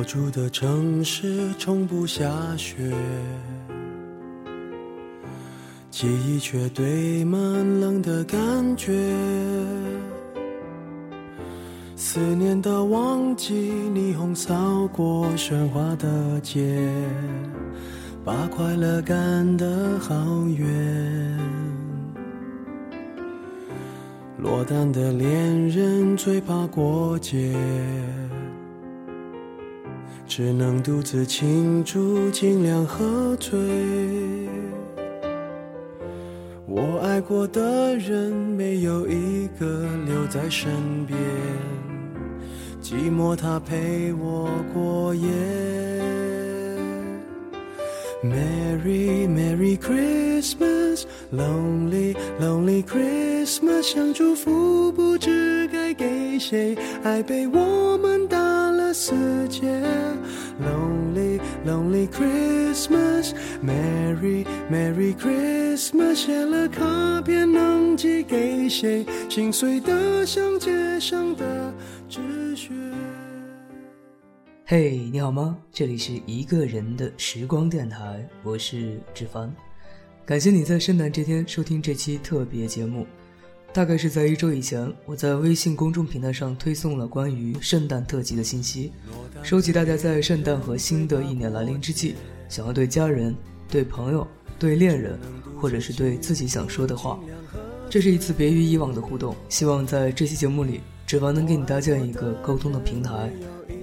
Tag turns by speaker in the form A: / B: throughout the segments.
A: 我住的城市从不下雪，记忆却堆满冷的感觉。思念的旺季，霓虹扫过喧哗的街，把快乐赶得好远。落单的恋人最怕过节。只能独自庆祝，尽量喝醉。我爱过的人，没有一个留在身边，寂寞它陪我过夜。Merry Merry Christmas，Lonely Lonely Christmas，想祝福不知该给谁，爱被我们打了死结。Lonely Lonely Christmas，Merry Merry Christmas，写了卡片能寄给谁？心碎的像街上的纸屑。
B: 嘿，你好吗？这里是一个人的时光电台，我是志凡。感谢你在圣诞这天收听这期特别节目。大概是在一周以前，我在微信公众平台上推送了关于圣诞特辑的信息，收集大家在圣诞和新的一年来临之际，想要对家人、对朋友、对恋人，或者是对自己想说的话。这是一次别于以往的互动，希望在这期节目里，指望能给你搭建一个沟通的平台。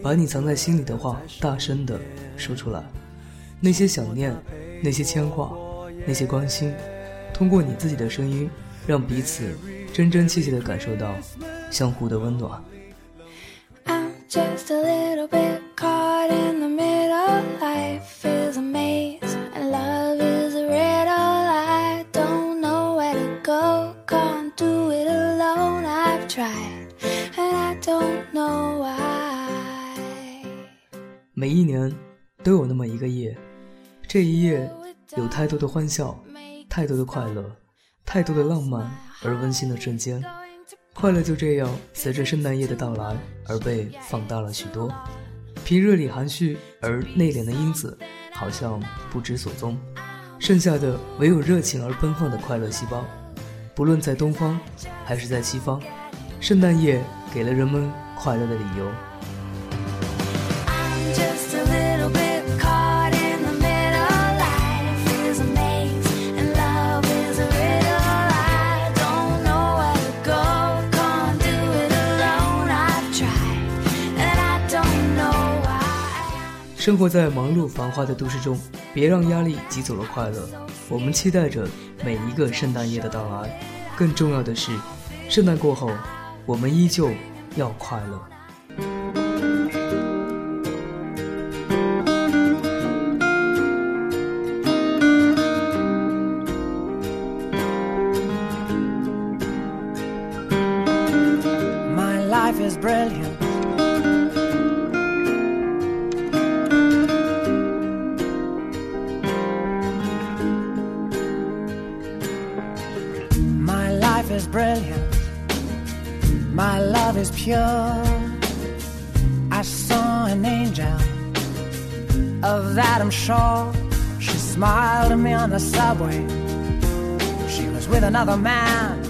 B: 把你藏在心里的话大声地说出来，那些想念，那些牵挂，那些关心，通过你自己的声音，让彼此真真切切地感受到相互的温暖。每一年都有那么一个夜，这一夜有太多的欢笑，太多的快乐，太多的浪漫而温馨的瞬间。快乐就这样随着圣诞夜的到来而被放大了许多。平日里含蓄而内敛的英子好像不知所踪，剩下的唯有热情而奔放的快乐细胞。不论在东方还是在西方，圣诞夜给了人们快乐的理由。生活在忙碌繁华的都市中，别让压力挤走了快乐。我们期待着每一个圣诞夜的到来，更重要的是，圣诞过后，我们依旧要快乐。
A: The subway. She was
C: with another man.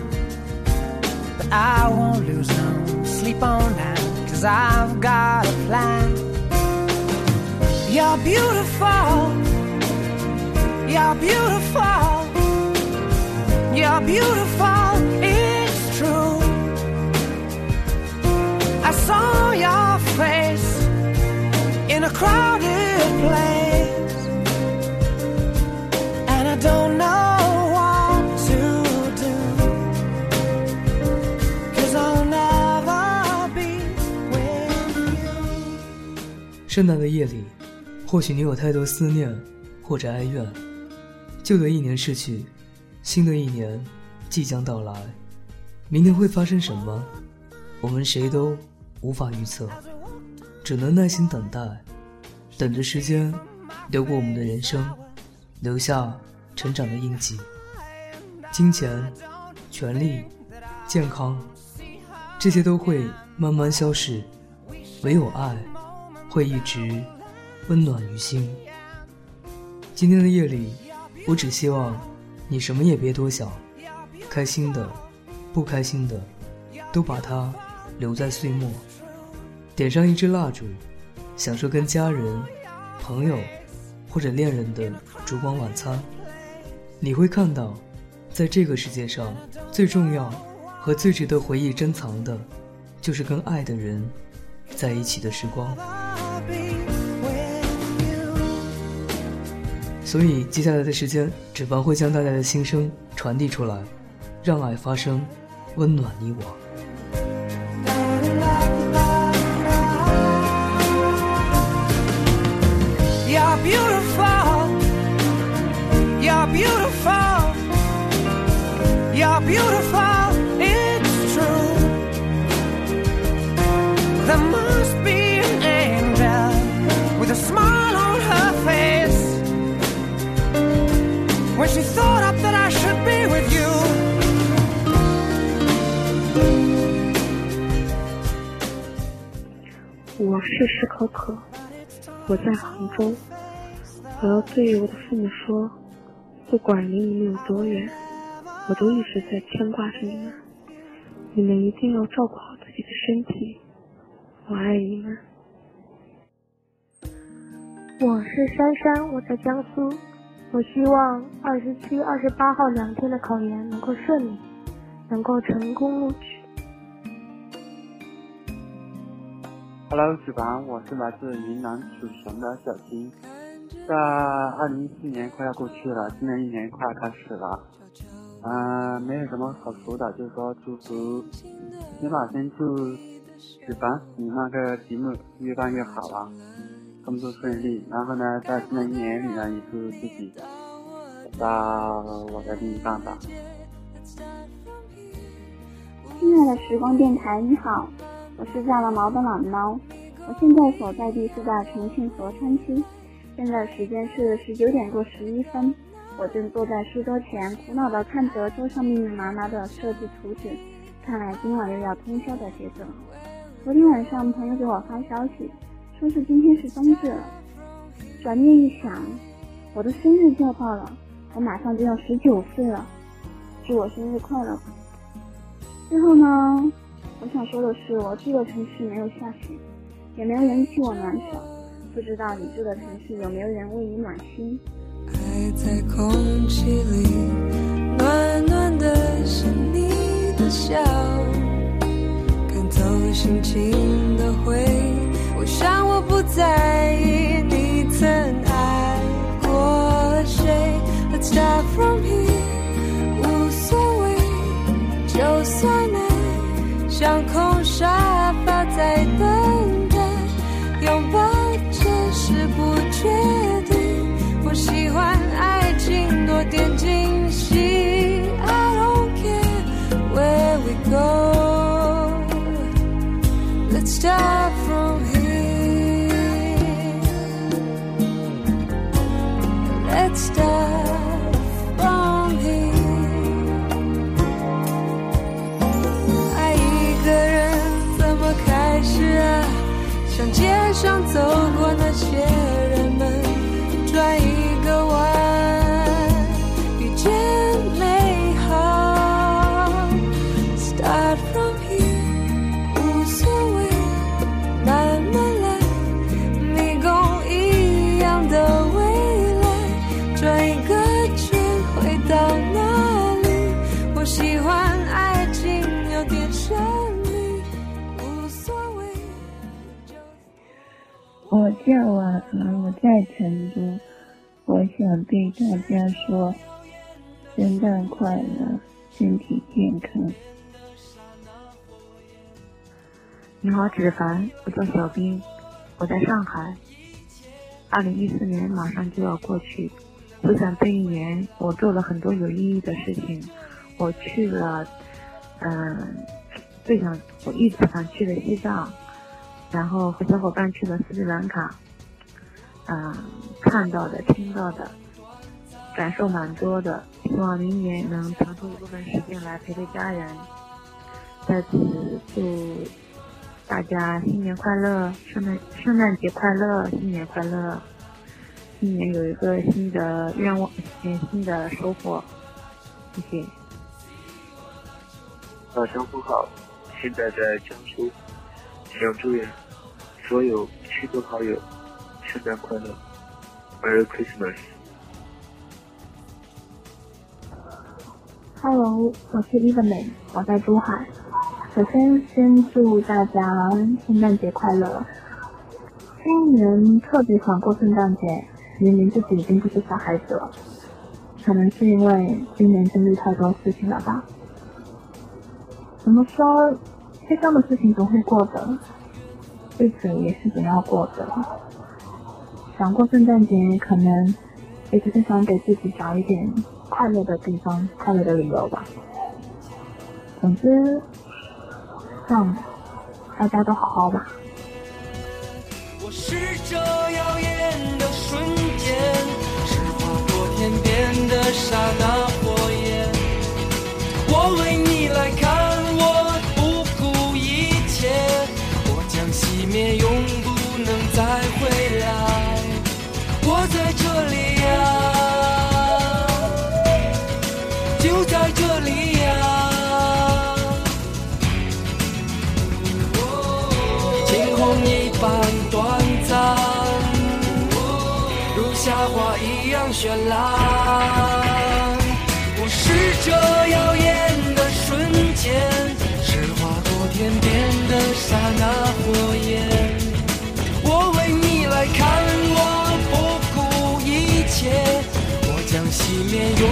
C: But I won't lose no sleep on that, cause I've got a plan. You're beautiful. You're beautiful. You're beautiful. It's true. I saw your face in a crowded place.
B: 圣诞的夜里，或许你有太多思念或者哀怨。旧的一年逝去，新的一年即将到来。明天会发生什么，我们谁都无法预测，只能耐心等待，等着时间流过我们的人生，留下成长的印记。金钱、权利、健康，这些都会慢慢消逝，唯有爱会一直温暖于心。今天的夜里，我只希望你什么也别多想，开心的、不开心的，都把它留在岁末。点上一支蜡烛，享受跟家人、朋友或者恋人的烛光晚餐。你会看到，在这个世界上，最重要和最值得回忆珍藏的，就是跟爱的人在一起的时光。所以，接下来的时间，纸包会将大家的心声传递出来，让爱发生，温暖你我。
D: 我是史可可，我在杭州。我要对我的父母说，不管离你们有多远，我都一直在牵挂着你们。你们一定要照顾好自己的身体，我爱你们。
E: 我是珊珊，我在江苏。我希望二十七、二十八号两天的考研能够顺利，能够成功录取。
F: Hello，子凡，我是来自云南楚雄的小金。在二零一四年快要过去了，新的一年快要开始了。嗯、没有什么好说的，就是说祝福，先把先祝子凡你那个节目越办越好啊，工作顺利。然后呢，在新的一年里呢，也祝自己到我的另一半吧。
G: 亲爱的时光电台，你好，我是炸了毛的懒猫，我现在所在地是在重庆合川区，现在时间是十九点过十一分，我正坐在书桌前，苦恼地看着桌上密密麻麻的设计图纸，看来今晚又要通宵的节奏。昨天晚上朋友给我发消息，说是今天是冬至了，转念一想，我的生日就要到了，我马上就要十九岁了，祝我生日快乐。最后呢，我想说的是，我住的城市没有下雪，也没有人替我暖手，不知道你住的城市有没有人为你暖心？
H: 爱在空气里，暖暖的是你的笑，看透心情的灰。我想我不在意你曾爱过谁，Let's start from here，无所谓，就算像空沙发在等上
I: 叫啊！我在成都，我想对大家说，圣诞快乐，身体健康。
J: 你好，芷凡，我叫小兵，我在上海。二零一四年马上就要过去，我想这一年我做了很多有意义的事情。我去了，嗯，最想我一直想去的西藏。然后和小伙伴去了斯里兰卡，嗯，看到的、听到的，感受蛮多的。希望明年能腾出一部分时间来陪陪家人。在此祝大家新年快乐，圣诞圣诞节快乐，新年快乐，新年有一个新的愿望，新的收获。谢谢。
K: 晚上好，现在在江苏。想祝愿所有亲朋好友圣诞快乐，Merry Christmas。
L: Hello，我是 Evelyn，我在珠海。首先，先祝大家圣诞节快乐。今年特别想过圣诞节，明明自己已经不是小孩子了，可能是因为今年经历太多事情了吧。怎么说？悲伤的事情总会过的，日子也是总要过的。想过圣诞节，可能也只是想给自己找一点快乐的地方、快乐的理由吧。总之，让大家都好好吧。
M: 我是这耀眼的瞬间，是划过天边的刹那火焰。我为你来看。绚烂。我是这耀眼的瞬间。是划破天边的刹那火焰，我为你来看，我不顾一切，我将熄灭，永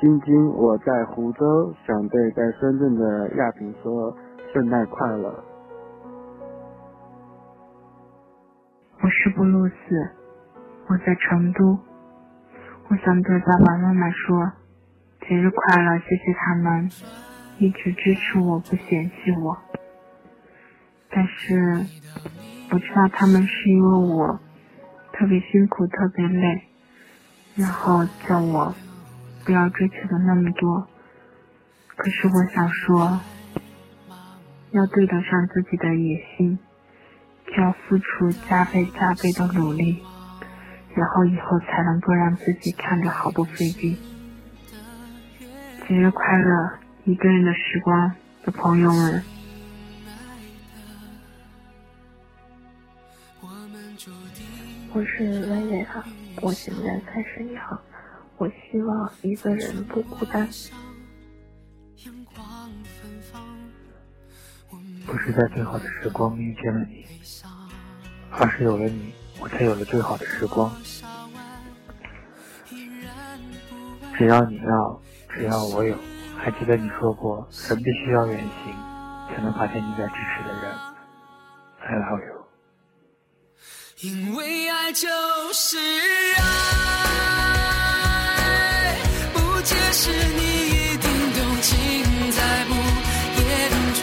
F: 晶晶，我在湖州，想对在深圳的亚萍说圣诞快乐。
I: 我是布鲁斯，我在成都，我想对爸爸妈妈说节日快乐，谢谢他们一直支持我不嫌弃我，但是我知道他们是因为我特别辛苦特别累，然后叫我。不要追求的那么多，可是我想说，要对得上自己的野心，就要付出加倍加倍的努力，然后以后才能够让自己看着毫不费劲。节日快乐，一个人的时光的朋友们。
J: 我是薇薇哈，我现在在沈阳。我希望一个人不孤单。
N: 不是在最好的时光遇见了你，而是有了你，我才有了最好的时光。只要你要，只要我有。还记得你说过，人必须要远行，才能发现你在咫尺的人。I love you。
M: 因为爱就是爱。是你一定都尽在不言中，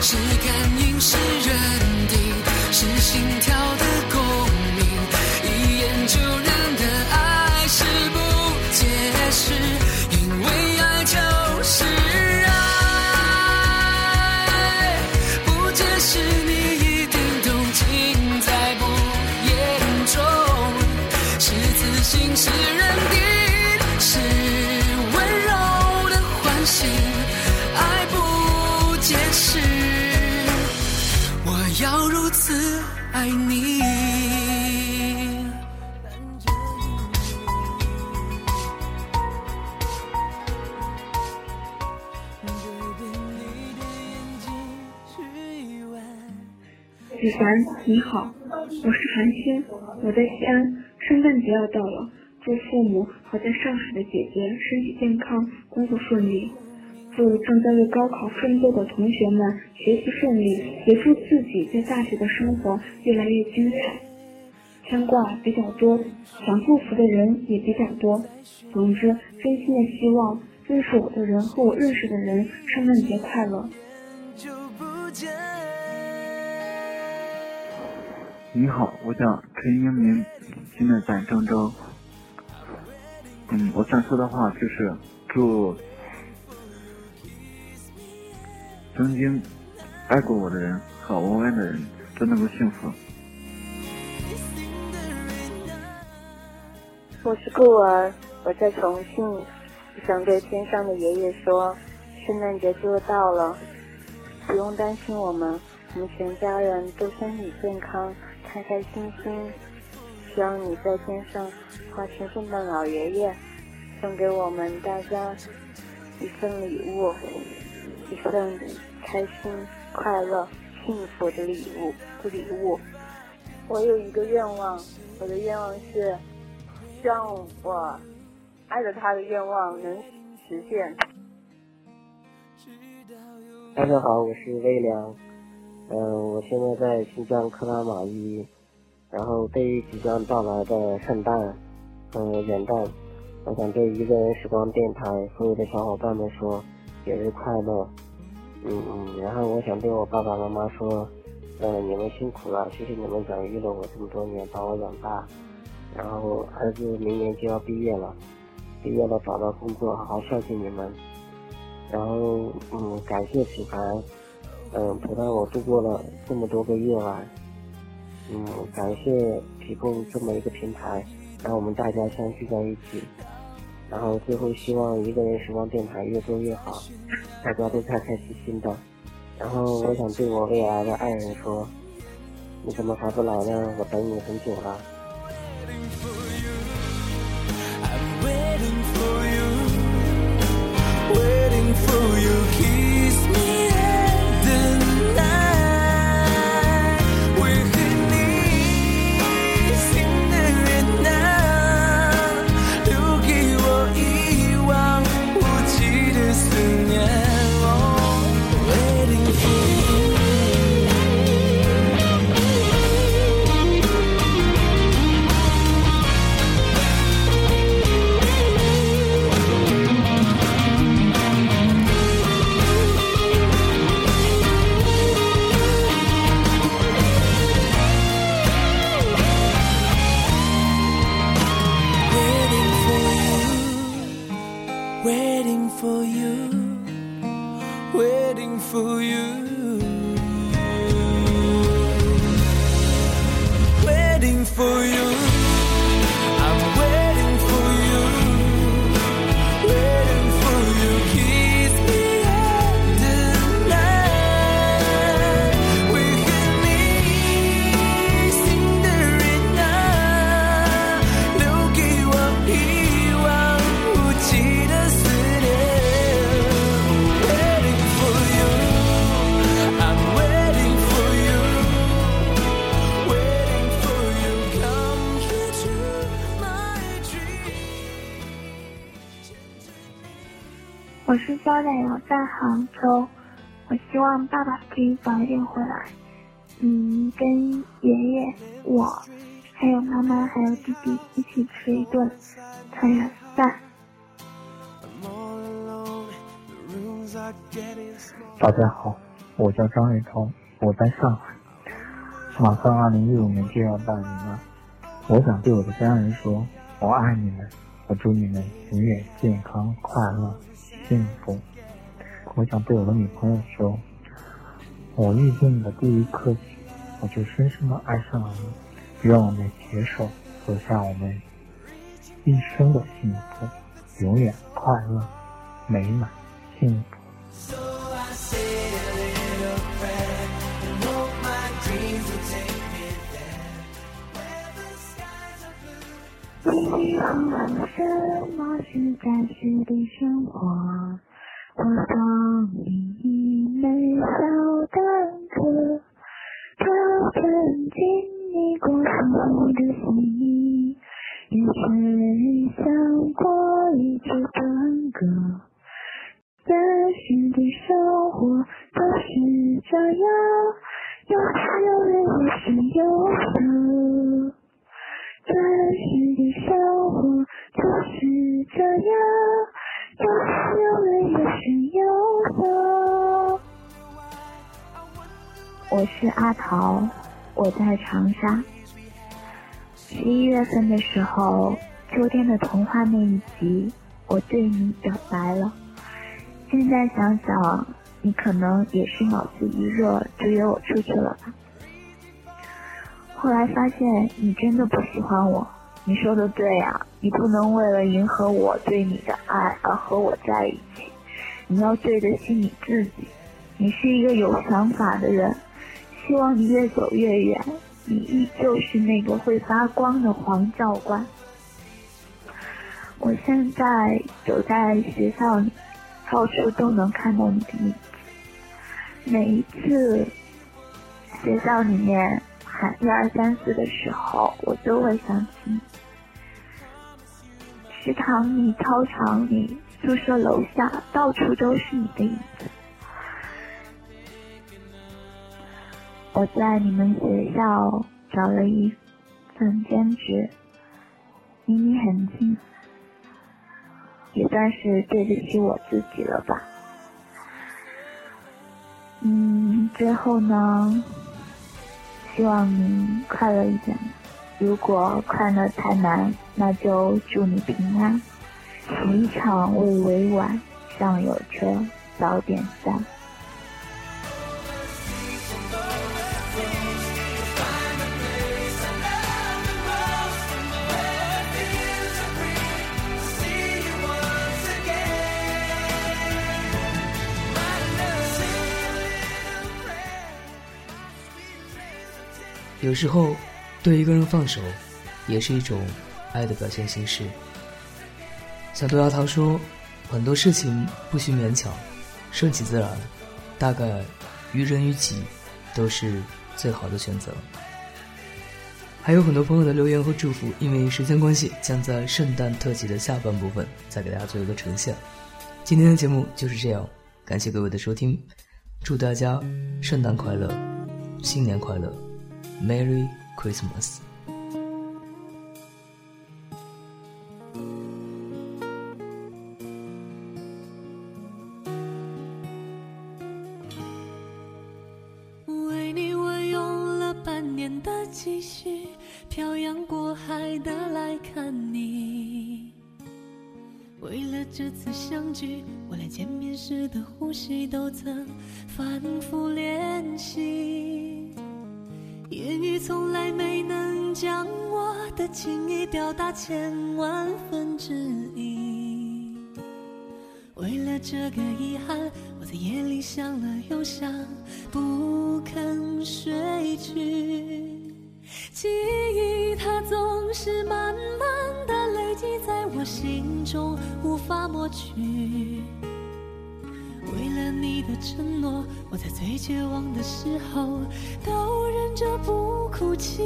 M: 是感应，是认定，是心跳的共鸣，一眼就是爱不解释，我要如此爱你。
L: 喜欢你好，我是韩星，我在西安，圣诞节要到了。祝父母和在上海的姐姐身体健康，工作顺利。祝正在为高考奋斗的同学们学习顺利，也祝自己在大学的生活越来越精彩。牵挂比较多，想祝福的人也比较多。总之，真心的希望认识我的人和我认识的人圣诞节快乐。
N: 你好，我叫陈英明，现在在郑州。嗯，我想说的话就是祝曾经爱过我的人和我爱的人都能够幸福。
O: 我是顾儿，我在重庆，我想对天上的爷爷说，圣诞节就要到了，不用担心我们，我们全家人都身体健康，开开心心。希望你在天上化成圣诞老爷爷，送给我们大家一份礼物，一份开心、快乐、幸福的礼物的。礼物。我有一个愿望，我的愿望是。希望我爱着他的愿望能实现。
P: 大家好，我是魏良，嗯，我现在在新疆克拉玛依，然后对于即将到来的圣诞，和，元旦，我想对一个人时光电台所有的小伙伴们说，节日快乐，嗯嗯，然后我想对我爸爸妈妈说，嗯，你们辛苦了，谢谢你们养育了我这么多年，把我养大。然后儿子明年就要毕业了，毕业了找到工作，好好孝敬你们。然后嗯，感谢子凡，嗯，陪伴我度过了这么多个夜晚。嗯，感谢提供这么一个平台，让我们大家相聚在一起。然后最后希望一个人时光电台越做越好，大家都开开心心的。然后我想对我未来的爱人说，你怎么还不来呢？我等你很久了。
A: for you. Kiss me.
Q: 我杭州。我希望爸爸可以早一点回来。嗯，跟爷爷、我，还有妈妈，还有弟弟一起吃一顿团圆饭。
N: 大家好，我叫张雨桐，我在上海。马上二零一五年就要到临了，我想对我的家人说，我爱你们，我祝你们永远健康快乐。幸福，我想对我的女朋友说，我遇见你的第一刻起，我就深深的爱上了你。愿我们携手走向我们一生的幸福，永远快乐、美满、幸福。
Q: 什么是暂时的生活？我送你一枚小蛋壳，这曾经你过后的心意，也曾想过一直分割。但是的生活就是这样，有喜有泪，有喜有悲。真实的生活就是这样，我是阿桃，我在长沙。十一月份的时候，秋天的童话那一集，我对你表白了。现在想想，你可能也是脑子一热就约我出去了吧。后来发现你真的不喜欢我。你说的对呀，你不能为了迎合我对你的爱而和我在一起，你要对得起你自己。你是一个有想法的人。希望你越走越远，你依旧是那个会发光的黄教官。我现在走在学校里，到处都能看到你的影子。每一次学校里面喊一二三四的时候，我都会想起你。食堂里、操场里、宿舍楼下，到处都是你的影子。我在你们学校找了一份兼职，离你很近，也算是对得起我自己了吧。嗯，最后呢，希望你快乐一点。如果快乐太难，那就祝你平安。一场未委婉，尚有车早点散。
B: 有时候，对一个人放手，也是一种爱的表现形式。小杜瑶桃说：“很多事情不需勉强，顺其自然，大概于人于己，都是最好的选择。”还有很多朋友的留言和祝福，因为时间关系，将在圣诞特辑的下半部分再给大家做一个呈现。今天的节目就是这样，感谢各位的收听，祝大家圣诞快乐，新年快乐！Merry Christmas。
R: 为你，我用了半年的积蓄，漂洋过海的来看你。为了这次相聚，我连见面时的呼吸都曾反复从来没能将我的情意表达千万分之一。为了这个遗憾，我在夜里想了又想，不肯睡去。记忆它总是慢慢的累积在我心中，无法抹去。你的承诺，我在最绝望的时候都忍着不哭泣。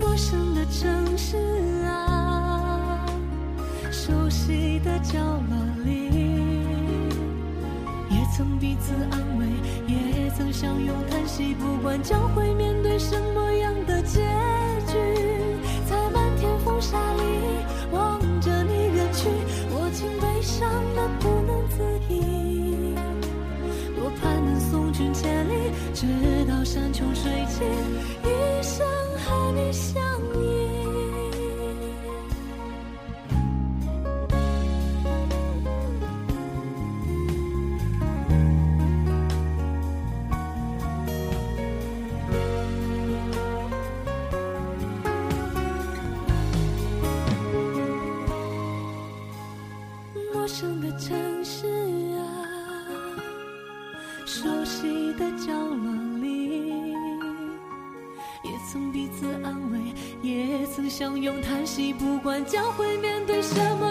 R: 陌生的城市啊，熟悉的角落里，也曾彼此安慰，也曾相拥叹息。不管将会面寻千里，直到山穷水尽，一生和你相将会面对什么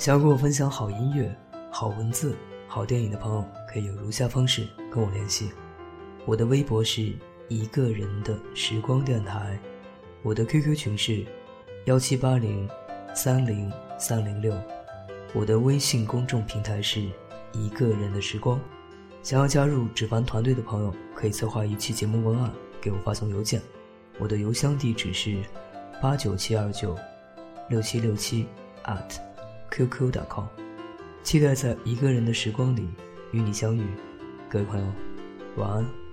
B: 想要跟我分享好音乐、好文字、好电影的朋友，可以有如下方式跟我联系：我的微博是一个人的时光电台，我的 QQ 群是幺七八零三零三零六，我的微信公众平台是一个人的时光。想要加入纸凡团队的朋友，可以策划一期节目文案给我发送邮件，我的邮箱地址是八九七二九六七六七 at。qq.com，期待在一个人的时光里与你相遇，各位朋友，晚安。